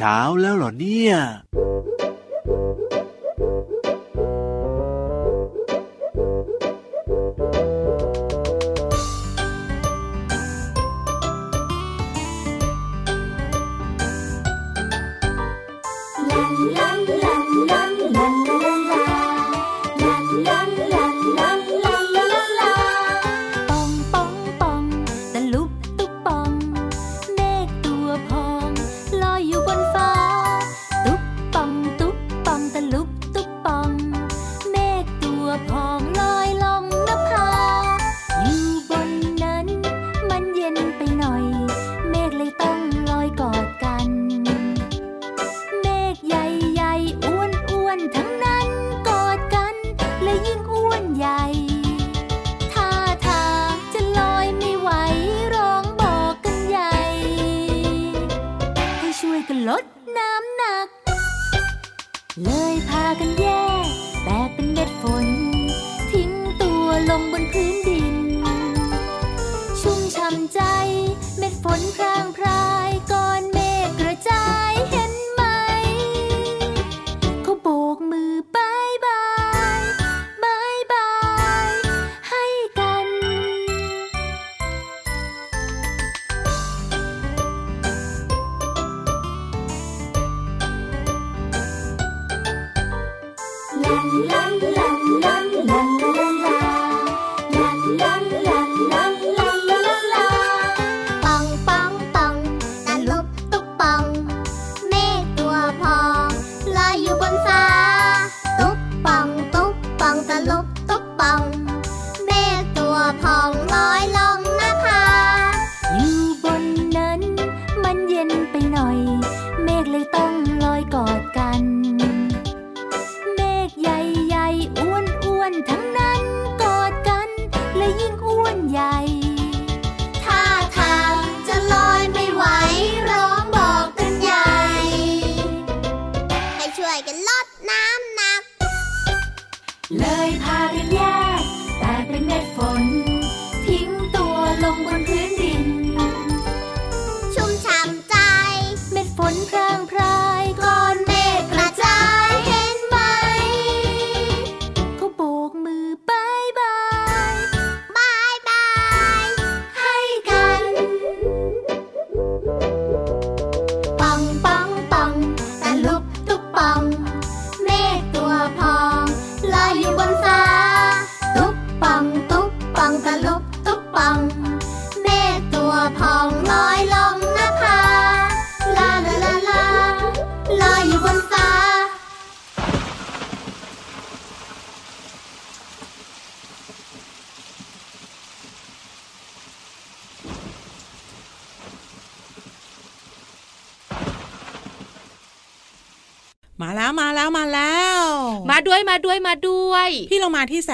เช้าแล้วเหรอเนี่ย ม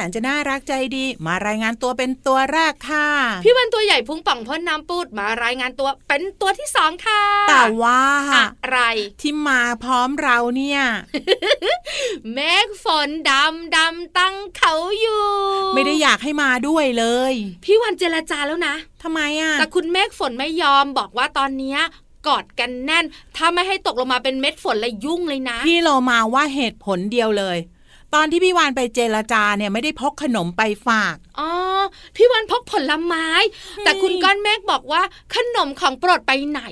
นจะน่ารักใจดี มารายงานตัวเป็นตัวแรกค่ะ พี่วันตัวใหญ่พุงป่องพ่นน้ำปูดมารายงานตัวเป็นตัวที่สองค่ะ แต่ว่าอะไรที่มาพร้อมเราเนี่ยเมฆฝนดำดำตั้งเขาอยู่ ไม่ได้อยากให้มาด้วยเลย พี่วันเจรจาแล้วนะทำไมอะแต่คุณเมฆฝนไม่ยอมบอกว่าตอนเนี้ยกอดกันแน่น ถ้าไม่ให้ตกลงมาเป็นเม็ดฝนเลยยุ่งเลยนะ พี่เรามาว่าเหตุผลเดียวเลย ตอนที่พี่วานไปเจรจาเนี่ยไม่ได้พกขนมไปฝาก อ๋อ พี่วันพกผลไม้ แต่คุณก้อนเมฆบอกว่าขนมของโปรดไปไหน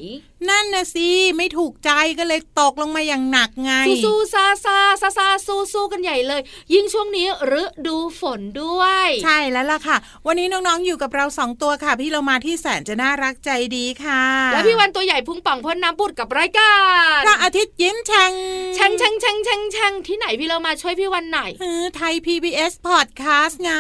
นั่นนะสิไม่ถูกใจก็เลยตกลงมาอย่างหนักไง สู้สู้ซาซาซาซาสู้สู้กันใหญ่เลย ยิ่งช่วงนี้ฤดูฝนด้วย ใช่แล้วล่ะค่ะ วันนี้น้องๆอยู่กับเราสองตัวค่ะ พี่เรามาที่แสนจะน่ารักใจดีค่ะ แล้วพี่วันตัวใหญ่พุงป่องพ่นน้ำปุดกับรายการพระอาทิตย์ยิ้มแฉ่งแช่งแช่งแช่งแช่งแช่งที่ไหนพี่เรามาช่วยพี่วันไหนเออไทย PBS Podcast ไง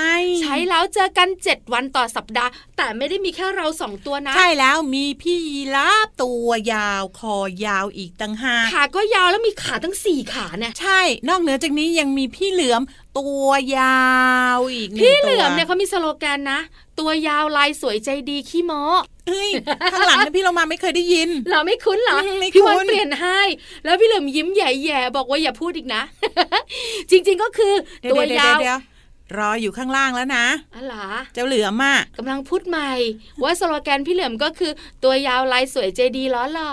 ใช้แล้วเจอกัน 7 วันต่อสัปดาห์ แต่ไม่ได้มีแค่เราสองตัวนะ ใช่แล้วมีพี่ยีราฟตัวยาว คอยาวอีกตั้งห้าขาก็ยาวแล้วมีขาทั้งสี่ขาเนี่ยใช่ นอกเหนือจากนี้ยังมีพี่เหลือมตัวยาวอีกหนึ่งพี่เหลือมตัวเนี่ยเขามีสโลแกนนะ ตัวยาวลายสวยใจดีขี้โมเฮ้ยข้างหลังนะพี่เรามาไม่เคยได้ยิน เราไม่คุ้นเหรออืมไม่พี่วันคุ้นเปลี่ยนให้ แล้วพี่เหลือมยิ้มแย่ๆบอกว่าอย่าพูดอีกนะ จริง ๆก็คือเดี๋ยวตัวเดี๋ยยาววเดี๋ยว รออยู่ข้างล่างแล้วนะอ๋อเหรอเจ้าเหลือมอะกำลังพูดใหม่ ว่าสโลแกนพี่เหลือมก็คือ ตัวยาวลายสวยใจดีล้อหล่อ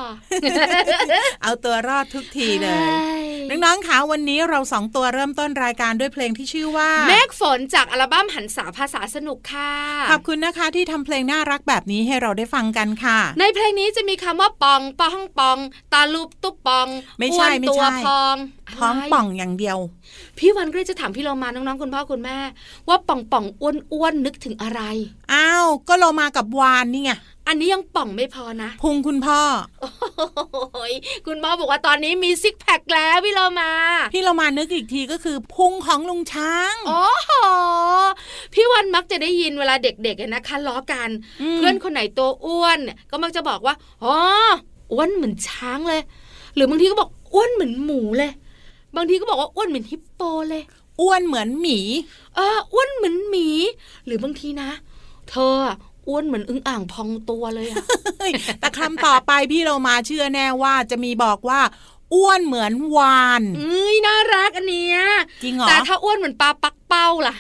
เอาตัวรอดทุกทีเลยฮ้น้องๆคะวันนี้เราสองตัวเริ่มต้นรายการด้วยเพลงที่ชื่อว่าเมฆฝนจากอัลบั้มหันษาภาษาสนุกค่ะ ขอบคุณนะคะที่ทำเพลงน่ารักแบบนี้ให้เราได้ฟังกันค่ะ ในเพลงนี้จะมีคำว่าปองปองปอง ตาลูปตุ๊บปอง ไม่ใช่อ้วนไม่ตัวใช่พองท้องะไรป่องอย่างเดียว พี่วันก็เลยจะถามพี่เรามาน้องๆคุณพ่อคุณแม่ ว่าป่องป่องอ้วนอ้วนนึกถึงอะไร อ้าว ก็โลมากับวานนี่ไงอันนี้ยังป่องไม่พอนะ พุงคุณพ่อโอ้ยคุณพ่อบอกว่าตอนนี้มีซิกแพคแล้วพี่เรามา พี่เรามานึกอีกทีก็คือพุงของลุงช้าง โอ้โห พี่วันมักจะได้ยินเวลาเด็กๆอะนะคะล้อกันมเพื่อนคนไหนตัวอ้วนเนี่ยก็มักจะบอกว่า อ๋อ อ้วนเหมือนช้างเลย หรือบางทีก็บอกอ้วนเหมือนหมูเลย บางทีก็บอกว่าอ้วนเหมือนฮิปโปเลย อ้วนเหมือนหมี เอออ้วนเหมือนหมี หรือบางทีนะ เธออะอ้วนเหมือนอึ่งอ่างพองตัวเลยอะเฮ้ยแต่คำต่อไปพี่เรามาเชื่อแน่ว่าจะมีบอกว่าอ้วนเหมือนวานเอ้ยน่ารักอันเนี้ยจริงเหรอแต่ถ้าอ้วนเหมือนปลาปักเป้าล่ะ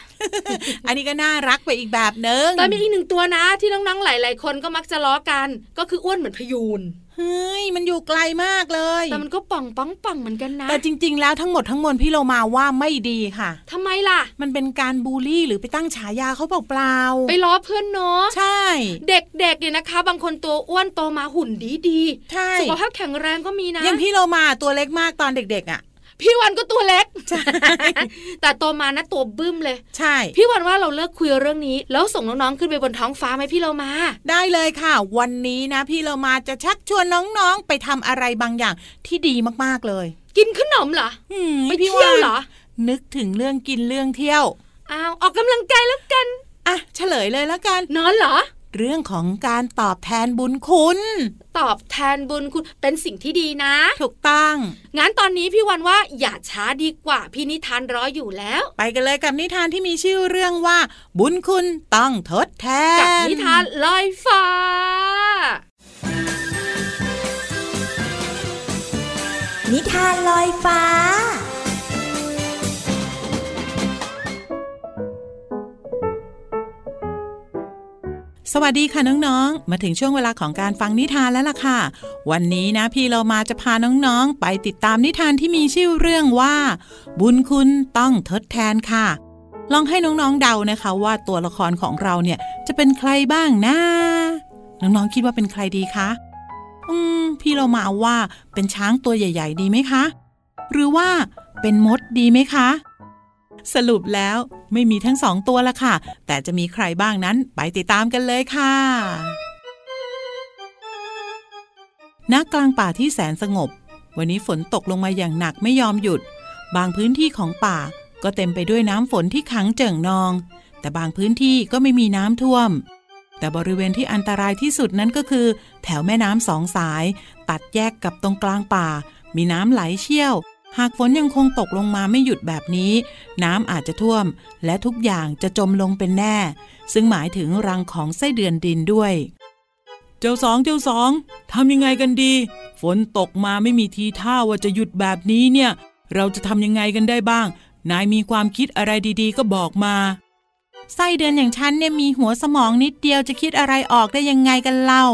อันนี้ก็น่ารักไปอีกแบบนึงแต่มีอีกหนึ่งตัวนะที่น้องๆหลาย ๆ คนก็มักจะล้อกัน ก็คืออ้วนเหมือนพยูน เฮ้ยมันอยู่ไกลมากเลยแต่มันก็ป่องปังปังเหมือนกันนะแต่จริง ๆ แล้วทั้งหมดทั้งมวลพี่เรามาว่าไม่ดีค่ะทำไมล่ะ มันเป็นการบูลลี่หรือไปตั้งฉายาเขาเปล่าๆไปล้อเพื่อนเนาะใช่ เด็กๆเนี่ยนะคะ บางคนตัวอ้วนโตมาหุ่นดีดีใช่ๆสุขภาพแข็งแรงก็มีนะอย่างพี่เรามาตัวเล็กมากตอนเด็กๆอะ พี่วันก็ตัวเล็กใช่แต่โตมานะตัวบึ้มเลย ใช่ พี่วันว่าเราเลิกคุยเรื่องนี้ แล้วส่งน้องๆขึ้นไปบนท้องฟ้าไหมพี่เรามา ได้เลยค่ะ วันนี้นะ พี่เรามาจะชักชวนน้องๆไปทำอะไรบางอย่างที่ดีมากๆเลย กินขนมเหรอหืมไปพี่เที่ยวเหรอ นึกถึงเรื่องกินเรื่องเที่ยวอ้าวออกกำลังกายแล้วกันอะเฉลยเลยแล้วกันนอนเหรอ เรื่องของการตอบแทนบุญคุณ ตอบแทนบุญคุณเป็นสิ่งที่ดีนะ ถูกต้อง งั้นตอนนี้พี่วันว่าอย่าช้าดีกว่าพี่นิทานรออยู่แล้ว ไปกันเลยกับนิทานที่มีชื่อเรื่องว่า บุญคุณต้องทดแทน กับนิทานลอยฟ้า นิทานลอยฟ้า สวัสดีค่ะน้องๆ มาถึงช่วงเวลาของการฟังนิทานแล้วล่ะค่ะ วันนี้นะพี่เรามาจะพาน้องๆ ไปติดตามนิทานที่มีชื่อเรื่องว่า บุญคุณต้องทดแทนค่ะ ลองให้น้องๆเดานะคะว่าตัวละครของเราเนี่ยจะเป็นใครบ้างนะน้องๆคิดว่าเป็นใครดีคะอืมพี่เรามาว่าเป็นช้างตัวใหญ่ ๆ ดีไหมคะ หรือว่าเป็นมดดีไหมคะ สรุปแล้วไม่มีทั้งสองตัวละค่ะ แต่จะมีใครบ้างนั้นไปติดตามกันเลยค่ะณกลางป่าที่แสนสงบ วันนี้ฝนตกลงมาอย่างหนักไม่ยอมหยุด บางพื้นที่ของป่าก็เต็มไปด้วยน้ำฝนที่ขังเจิ่งนอง แต่บางพื้นที่ก็ไม่มีน้ำท่วม แต่บริเวณที่อันตรายที่สุดนั้นก็คือ แถวแม่น้ำสองสาย ตัดแยกกับตรงกลางป่า มีน้ำไหลเชี่ยว หากฝนยังคงตกลงมาไม่หยุดแบบนี้ น้ำอาจจะท่วม และทุกอย่างจะจมลงเป็นแน่ ซึ่งหมายถึงรังของไส้เดือนดินด้วย เจ้าสองเจ้าสองทำยังไงกันดี ฝนตกมาไม่มีทีท่าว่าจะหยุดแบบนี้เนี่ย เราจะทำยังไงกันได้บ้าง นายมีความคิดอะไรดีๆ ก็บอกมา ไส้เดือนอย่างฉันเนี่ยมีหัวสมองนิดเดียวจะคิดอะไรออกได้ยังไงกันเล่า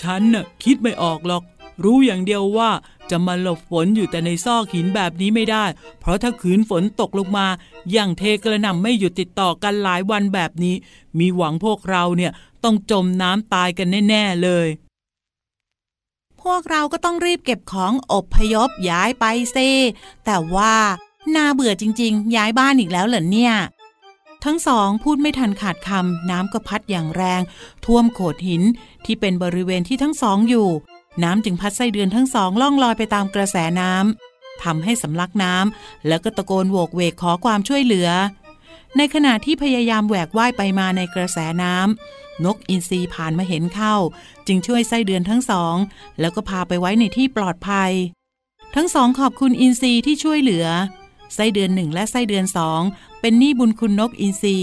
ฉันน่ะคิดไม่ออกหรอก รู้อย่างเดียวว่า จะมาหลบฝนอยู่แต่ในซอกหินแบบนี้ไม่ได้ เพราะถ้าขืนฝนตกลงมา อย่างเทกระหน่ำไม่หยุดติดต่อกันหลายวันแบบนี้ มีหวังพวกเราเนี่ยต้องจมน้ำตายกันแน่ ๆ เลย พวกเราก็ต้องรีบเก็บของอบพยพย้ายไปเซ แต่ว่าน่าเบื่อจริง ๆ ย้ายบ้านอีกแล้วเหรอเนี่ยทั้งสองพูดไม่ทันขาดคำน้ำก็พัดอย่างแรง ท่วมโขดหินที่เป็นบริเวณที่ทั้งสองอยู่ น้ำจึงพัดไส้เดือนทั้งสองล่องลอยไปตามกระแสน้ำทำให้สำลักน้ำแล้วก็ตะโกนโวกเวกขอความช่วยเหลือ ในขณะที่พยายามแหวกว่ายไปมาในกระแสน้ำนกอินทรีผ่านมาเห็นเข้า จึงช่วยไส้เดือนทั้งสอง แล้วก็พาไปไว้ในที่ปลอดภัย ทั้งสองขอบคุณอินทรีที่ช่วยเหลือไส้เดือนหนึ่งและไส้เดือนสองเป็นหนี้บุญคุณนกอินทรี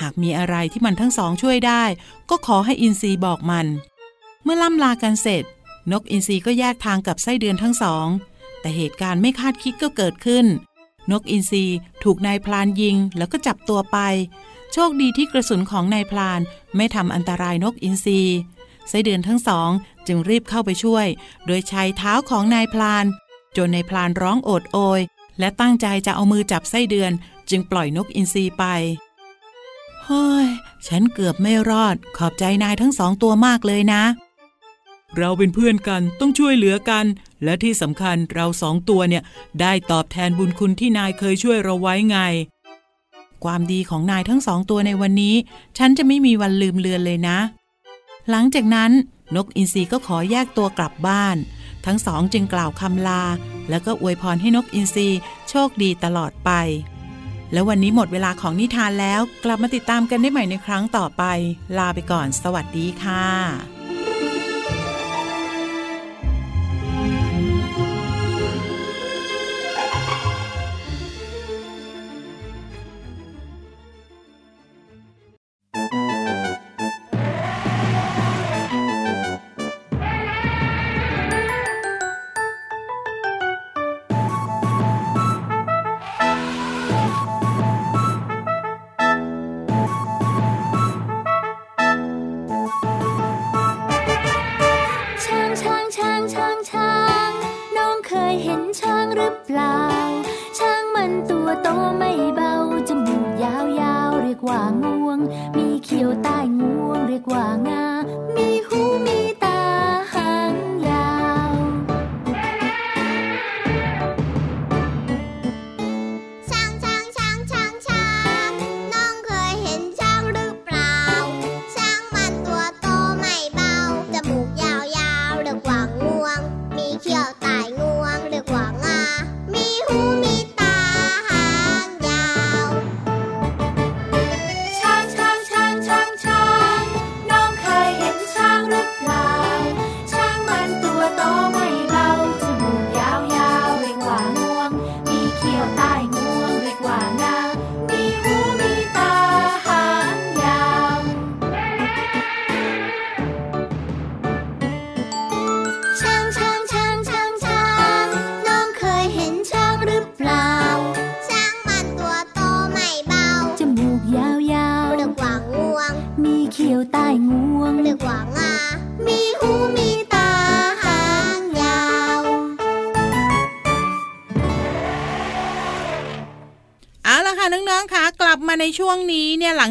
หากมีอะไรที่มันทั้งสองช่วยได้ ก็ขอให้อินทรีบอกมัน เมื่อล่ำลากันเสร็จ นกอินทรีก็แยกทางกับไส้เดือนทั้งสอง แต่เหตุการณ์ไม่คาดคิดก็เกิดขึ้น นกอินทรีถูกนายพลานยิงแล้วก็จับตัวไป โชคดีที่กระสุนของนายพลานไม่ทำอันตรายนกอินทรีไส้เดือนทั้งสองจึงรีบเข้าไปช่วย โดยใช้เท้าของนายพลาน จนนายพลานร้องโอดโอย และตั้งใจจะเอามือจับไส้เดือน จึงปล่อยนกอินทรีไปเฮ้ย ฉันเกือบไม่รอด ขอบใจนายทั้งสองตัวมากเลยนะ เราเป็นเพื่อนกันต้องช่วยเหลือกัน และที่สำคัญเราสองตัวเนี่ย ได้ตอบแทนบุญคุณที่นายเคยช่วยเราไว้ไง ความดีของนายทั้งสองตัวในวันนี้ ฉันจะไม่มีวันลืมเลือนเลยนะ หลังจากนั้น นกอินทรีก็ขอแยกตัวกลับบ้าน ทั้งสองจึงกล่าวคำลา แล้วก็อวยพรให้นกอินทรีโชคดีตลอดไป แล้ววันนี้หมดเวลาของนิทานแล้ว กลับมาติดตามกันได้ใหม่ในครั้งต่อไป ลาไปก่อน สวัสดีค่ะ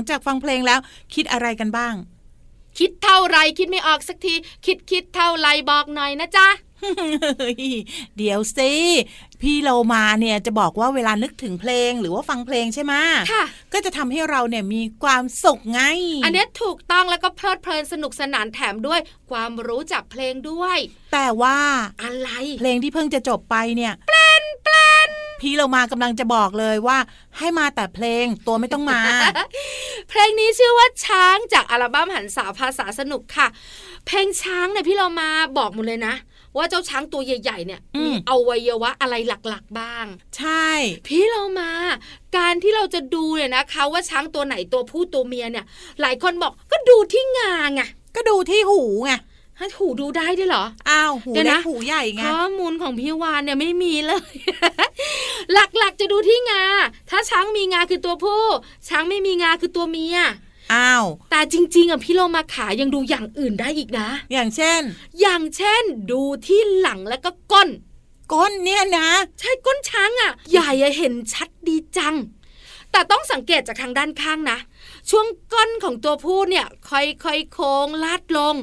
จากฟังเพลงแล้ว คิดอะไรกันบ้าง คิดเท่าไรคิดไม่ออกสักที คิดคิดเท่าไรบอกหน่อยนะจ๊ะเฮ้ยเดี๋ยวสิพี่เรามาเนี่ยจะบอกว่าเวลานึกถึงเพลงหรือว่าฟังเพลงใช่ไหมค่ะก็จะทำให้เราเนี่ยมีความสุขไง อันเนี้ยถูกต้องแล้วก็เพลิดเพลินสนุกสนานแถมด้วย ความรู้จากเพลงด้วย แต่ว่าอะไรเพลงที่เพิ่งจะจบไปเนี่ยแปลนแปลน พี่เรามากำลังจะบอกเลยว่า ให้มาแต่เพลงตัวไม่ต้องมา เพลงนี้ชื่อว่าช้างจากอัลบั้มหันสาภาษาสนุกค่ะ เพลงช้างเนี่ยพี่เรามาบอกหมดเลยนะว่าเจ้าช้างตัวใหญ่ๆเนี่ยอืมมีอวัยวะอะไรหลักๆบ้าง ใช่ พี่เรามา การที่เราจะดูเนี่ยนะคะ ว่าช้างตัวไหนตัวผู้ตัวเมียเนี่ย หลายคนบอกก็ดูที่งาไงก็ดูที่หูไง ให้หูดูได้ด้วยเหรอ อ้าว หูเดี๋ยวเล็นะกหูใหญ่ไง ข้อมูลของพี่วานเนี่ยไม่มีเลย หลักๆจะดูที่งา ถ้าช้างมีงาคือตัวผู้ ช้างไม่มีงาคือตัวเมียอ้าว แต่จริง ๆอะพี่โลมาขายังดูอย่างอื่นได้อีกนะ อย่างเช่น อย่างเช่น ดูที่หลังแล้วก็ก้น ก้นเนี่ยนะ ใช่ก้นช้างอะ ใหญ่อะเห็นชัดดีจัง แต่ต้องสังเกตจากทางด้านข้างนะ ช่วงก้นของตัวผู้เนี่ยค่อยๆโค้งลาดลง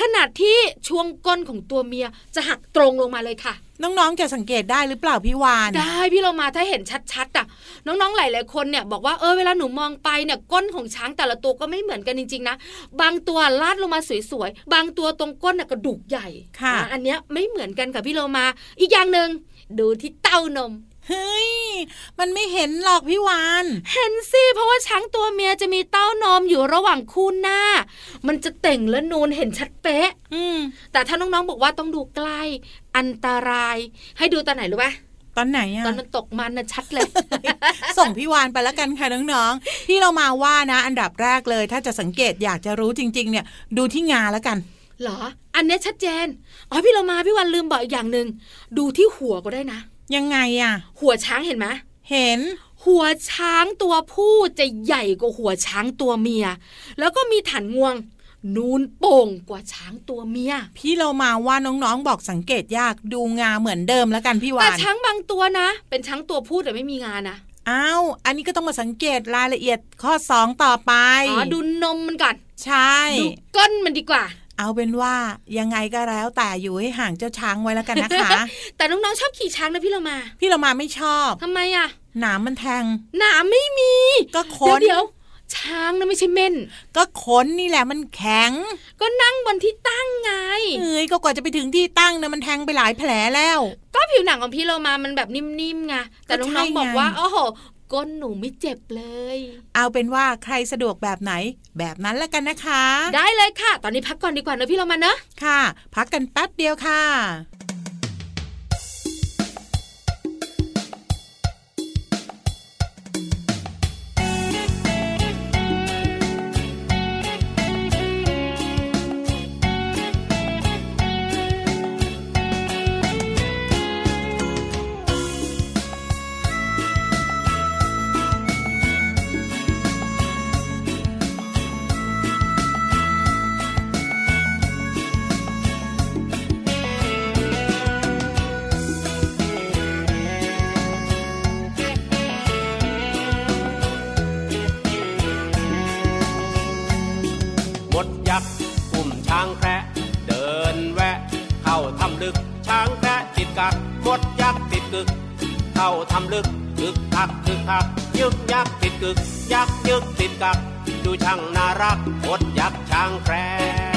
ขณะที่ช่วงก้นของตัวเมียจะหักตรงลงมาเลยค่ะน้องๆ จะสังเกตได้หรือเปล่าพี่วาน ได้พี่เรามาถ้าเห็นชัดๆอะน้องๆ หลายๆคนเนี่ยบอกว่าเออเวลาหนูมองไปเนี่ยก้นของช้างแต่ละตัวก็ไม่เหมือนกันจริงๆนะบางตัวลาดลงมาสวยๆ บางตัวตรงก้นน่ะกระดูกใหญ่ค่ะอะอันเนี้ยไม่เหมือนกันค่ะพี่เรามา อีกอย่างหนึ่งดูที่เต้านม เฮ้ย มันไม่เห็นหรอกพี่วาน เห็นสิเพราะว่าช้างตัวเมียจะมีเต้านมอยู่ระหว่างคู่หน้า มันจะเต่งและนูนเห็นชัดเป๊ะ อืม แต่ถ้าน้องๆบอกว่าต้องดูใกล้ อันตราย ให้ดูตอนไหนรู้ปะตอนไหนอะตอนมันตกมันนะชัดเลย ส่งพี่วานไปแล้วกันค่ะน้องๆพี่เรามาว่านะ อันดับแรกเลย ถ้าจะสังเกตอยากจะรู้จริง ๆ เนี่ย ดูที่งาแล้วกันเหรอ อันเนี้ยชัดเจน อ๋อพี่เรามาพี่วันลืมบอกอีกอย่างหนึ่งดูที่หัวก็ได้นะ ยังไงอะหัวช้างเห็นไหมเห็น หัวช้างตัวผู้จะใหญ่กว่าหัวช้างตัวเมีย แล้วก็มีฐานงวงนูนโป่งกว่าช้างตัวเมีย พี่เรามาว่าน้องๆบอกสังเกตยากดูงาเหมือนเดิมแล้วกันพี่วาแต่นช้างบางตัวนะ เป็นช้างตัวผู้แต่ไม่มีงานะอ้าวอันนี้ก็ต้องมาสังเกตรายละเอียดข้อสองต่อไปอ๋อดูนมมันก่อน ใช่ ดูก้นมันดีกว่า เอาเป็นว่ายังไงก็แล้วแต่อยู่ให้ห่างเจ้าช้างไว้แล้วกันนะคะ แต่น้องๆชอบขี่ช้างนะพี่เรามา พี่เรามาไม่ชอบทำไมอะหนามมันแทงหนามไม่มี ก็ขเดี๋ยวนเดี๋ยวช้างนะไม่ใช่เม่น ก็ขนนี่แหละมันแข็ง ก็นั่งบนที่ตั้งไงเอ้ยก็กว่าจะไปถึงที่ตั้งนะมันแทงไปหลายแผลแล้ว ก็ผิวหนังของพี่เรามามันแบบนิ่มๆไงแต่ก็ใช่น้องๆบอกไงว่าโอ้โห ก้นหนูไม่เจ็บเลย เอาเป็นว่าใครสะดวกแบบไหน แบบนั้นแล้วกันนะคะ ได้เลยค่ะ ตอนนี้พักก่อนดีกว่าเนอะพี่เรามาเนอะค่ะ พักกันแป๊บเดียวค่ะ ลึก ช้างแคระติดกักมดยักษ์ติดกึก เข้าทำลึกกึกทักกึกทักยึกยักษ์ติดกึก ยักษ์ยึกติดกัก ดูช่างน่ารักมดยักษ์ช้างแคระ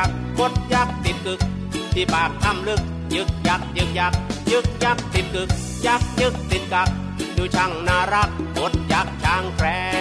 ะติดกักกดยักติดกึก ที่ปากถ้ำลึก ยึกยักยึกยักยึกยักติดกึก ยักยึกติดกัก ดูช่างน่ารักกดยักช่างแพะ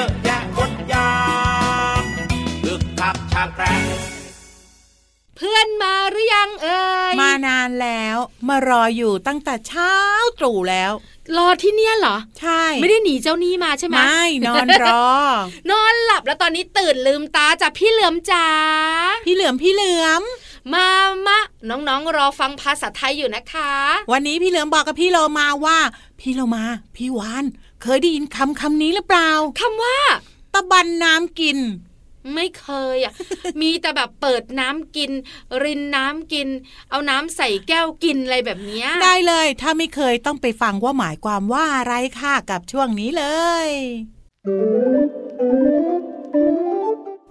อะแยะมดยักษ์คึกคักช้างแพะเพื่อนมาหรือยังเอ่ยมานานแล้วมารออยู่ตั้งแต่เช้าตรู่แล้ว รอที่เนี่ยเหรอ ใช่ ไม่ได้หนีเจ้าหนี้มาใช่ไหมไม่นอนรอ นอนหลับแล้วตอนนี้ตื่นลืมตาจากพี่เหลือมจ๋าพี่เหลือมพี่เหลือมมามะน้องๆ รอฟังภาษาไทยอยู่นะคะ วันนี้พี่เหลือมบอกกับพี่โลมาว่า พี่โลมา พี่วาน เคยได้ยินคำคำนี้หรือเปล่าคำว่า ตะบันน้ำกิน ไม่เคยอะ มีแต่แบบเปิดน้ำกิน รินน้ำกิน เอาน้ำใส่แก้วกินอะไรแบบเนี้ยได้เลย ถ้าไม่เคยต้องไปฟังว่าหมายความว่าอะไรค่ะกับช่วงนี้เลย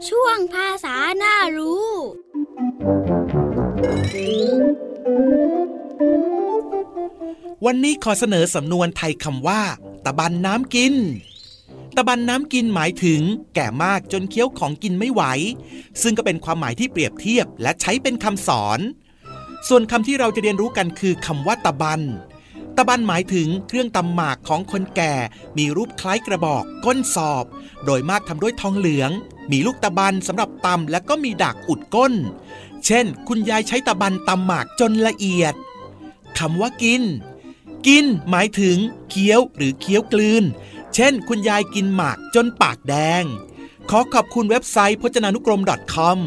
ช่วงภาษาหน้ารู้ วันนี้ขอเสนอสำนวนไทยคำว่า ตะบันน้ำกิน ตะบันน้ำกินหมายถึง แก่มากจนเคี้ยวของกินไม่ไหว ซึ่งก็เป็นความหมายที่เปรียบเทียบและใช้เป็นคำสอน ส่วนคำที่เราจะเรียนรู้กันคือคำว่าตะบัน ตะบันหมายถึงเครื่องตำหมากของคนแก่ มีรูปคล้ายกระบอก ก้นสอบ โดยมากทำด้วยทองเหลือง มีลูกตะบันสำหรับตำและก็มีดากอุดก้น เช่น คุณยายใช้ตะบันตำหมากจนละเอียดคำว่ากิน กินหมายถึงเคี้ยวหรือเคี้ยวกลืน เช่น คุณยายกินหมากจนปากแดง ขอขอบคุณเว็บไซต์พจนานุกรม .com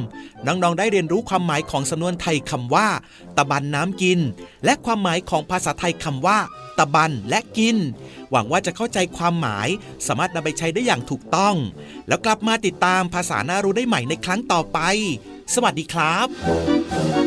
น้อง ๆ ได้เรียนรู้ความหมายของสำนวนไทยคำว่า ตะบันน้ำกิน และความหมายของภาษาไทยคำว่า ตะบันและกิน หวังว่าจะเข้าใจความหมาย สามารถนำไปใช้ได้อย่างถูกต้อง แล้วกลับมาติดตามภาษาหน่ารู้ได้ใหม่ในครั้งต่อไป สวัสดีครับ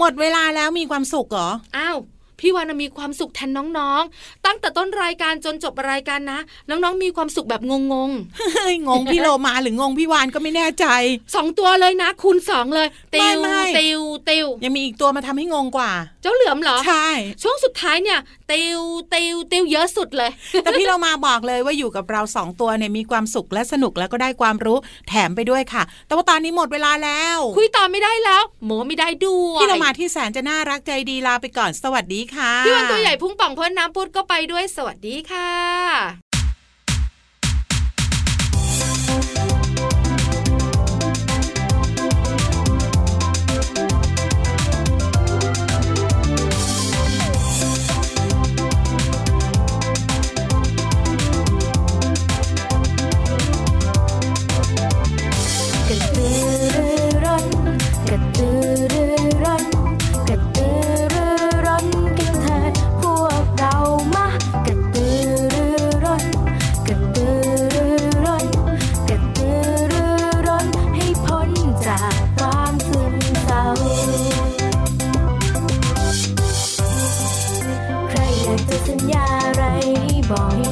หมดเวลาแล้วมีความสุขเหรอ อ้าวพี่วานนะมีความสุขแทนน้องๆ ตั้งแต่ต้นรายการจนจบรายการนะ น้องๆ มีความสุขแบบงงเฮ้ยงงพี่โลมาหรืองงพี่วานก็ไม่แน่ใจๆสองตัวเลยนะ คูณสองเลยติวไม่ไม่ติวติวยังมีอีกตัวมาทำให้งงกว่า เจ้าเหลือมเหรอ ใช่ ช่วงสุดท้ายเนี่ย ติวติวติวเยอะสุดเลย แต่พี่เรามาบอกเลยว่าอยู่กับเราสองตัวเนี่ยมีความสุขและสนุกแล้วก็ได้ความรู้แถมไปด้วยค่ะ แต่ว่าตอนนี้หมดเวลาแล้ว คุยต่อไม่ได้แล้ว หมูไม่ได้ด้วยพี่เรามาที่แสนจะน่ารักใจดีลาไปก่อนสวัสดีค่ะพี่วันตัวใหญ่พุ่งป่องพ่นน้ำพุดก็ไปด้วยสวัสดีค่ะกระ ยาอะไรให้บอกให้